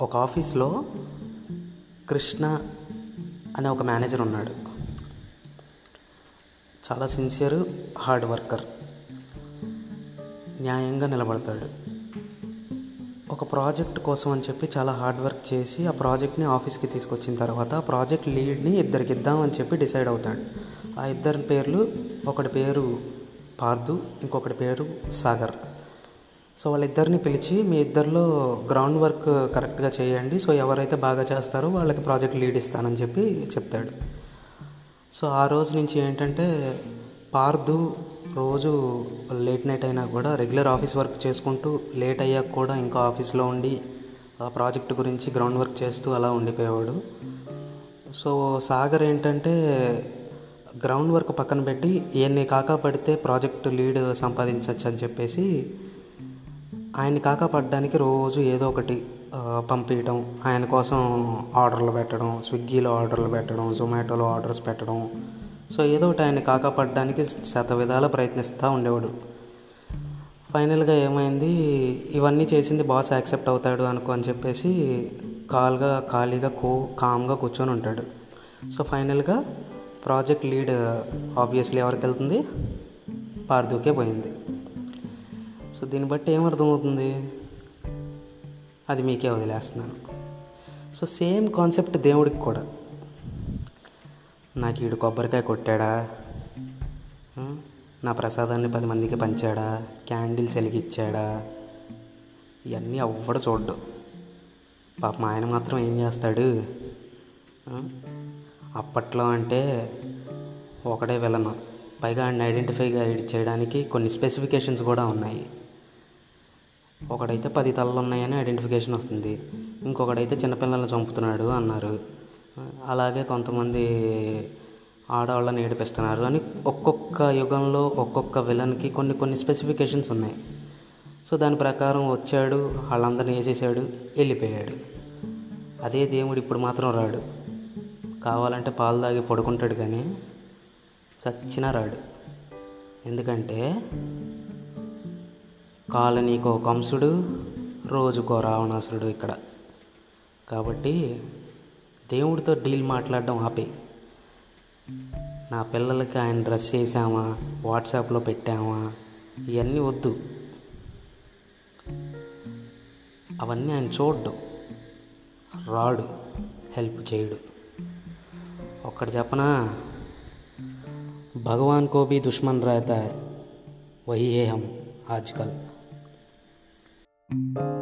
ఒక ఆఫీస్లో కృష్ణ అనే ఒక మేనేజర్ ఉన్నాడు. చాలా సిన్సియర్ హార్డ్ వర్కర్. న్యాయంగా నిలబడతాడు. ఒక ప్రాజెక్ట్ కోసం అని చెప్పి చాలా హార్డ్ వర్క్ చేసి ఆ ప్రాజెక్ట్ని ఆఫీస్కి తీసుకొచ్చిన తర్వాత ఆ ప్రాజెక్ట్ లీడ్ని ఇద్దరికి ఇద్దామని చెప్పి డిసైడ్ అవుతాడు. ఆ ఇద్దరి పేర్లు ఒకటి పేరు పార్థు ఇంకొకటి పేరు సాగర్. సో వాళ్ళిద్దరిని పిలిచి మీ ఇద్దరిలో గ్రౌండ్ వర్క్ కరెక్ట్గా చేయండి. సో ఎవరైతే బాగా చేస్తారో వాళ్ళకి ప్రాజెక్ట్ లీడ్ ఇస్తానని చెప్పి చెప్తాడు. సో ఆ రోజు నుంచి ఏంటంటే పార్దు రోజు లేట్ నైట్ అయినా కూడా రెగ్యులర్ ఆఫీస్ వర్క్ చేసుకుంటూ లేట్ అయ్యాక కూడా ఇంకా ఆఫీస్లో ఉండి ఆ ప్రాజెక్ట్ గురించి గ్రౌండ్ వర్క్ చేస్తూ అలా ఉండిపోయేవాడు. సో సాగర్ ఏంటంటే గ్రౌండ్ వర్క్ పక్కన పెట్టి ఎన్ని కాకా పడితే ప్రాజెక్ట్ లీడ్ సంపాదించవచ్చు అని చెప్పేసి ఆయన కాకా పడ్డానికి రోజు ఏదో ఒకటి పంపించడం ఆయన కోసం ఆర్డర్లు పెట్టడం స్విగ్గీలో ఆర్డర్లు పెట్టడం జొమాటోలో ఆర్డర్స్ పెట్టడం. సో ఏదో ఒకటి ఆయన కాకా పడ్డానికి శత విధాల ప్రయత్నిస్తూ ఉండేవాడు. ఫైనల్గా ఏమైంది ఇవన్నీ చేసింది బాస్ యాక్సెప్ట్ అవుతాడు అనుకో అని చెప్పేసి కాల్గా ఖాళీగా కో కామ్గా కూర్చొని ఉంటాడు. సో ఫైనల్గా ప్రాజెక్ట్ లీడ్ ఆబ్వియస్లీ ఎవరికి వెళ్తుంది పార్దుకే పోయింది. సో దీన్ని బట్టి ఏమర్థమవుతుంది అది మీకే వదిలేస్తున్నాను. సో సేమ్ కాన్సెప్ట్ దేవుడికి కూడా. నాకు ఈడు కొబ్బరికాయ కొట్టాడా? నా ప్రసాదాన్ని పది మందికి పంచాడా? క్యాండిల్స్ వెలిగిచ్చాడా? ఇవన్నీ ఎవ్వడు చూడ్డు. పాపం మా ఆయన మాత్రం ఏం చేస్తాడు? అప్పట్లో అంటే ఒకడే వెళ్ళను పైగా ఆయన ఐడెంటిఫై చేయడానికి కొన్ని స్పెసిఫికేషన్స్ కూడా ఉన్నాయి. ఒకడైతే పది తలలు ఉన్నాయని ఐడెంటిఫికేషన్ వస్తుంది. ఇంకొకడైతే చిన్నపిల్లల్ని చంపుతున్నాడు అన్నారు. అలాగే కొంతమంది ఆడవాళ్ళని ఏడిపిస్తున్నారు అని ఒక్కొక్క యుగంలో ఒక్కొక్క విలన్కి కొన్ని కొన్ని స్పెసిఫికేషన్స్ ఉన్నాయి. సో దాని ప్రకారం వచ్చాడు వాళ్ళందరిని వేసేసాడు వెళ్ళిపోయాడు. అదే దేవుడు ఇప్పుడు మాత్రం రాడు. కావాలంటే పాలు తాగి పడుకుంటాడు కానీ చచ్చినా రాడు. ఎందుకంటే కాలనీకో కంసుడు రోజుకో రావణాసురుడు ఇక్కడ. కాబట్టి దేవుడితో డీల్ మాట్లాడడం ఆపే. నా పిల్లలకి ఆయన డ్రెస్ చేసామా వాట్సాప్లో పెట్టామా ఇవన్నీ వద్దు. అవన్నీ ఆయన చూడ్డు. రాడు హెల్ప్ చేయడు. ఒక్కటి చెప్పనా? భగవాన్ కోబీ దుష్మన్ రాత వహీ ఆజ్కల్. Thank you.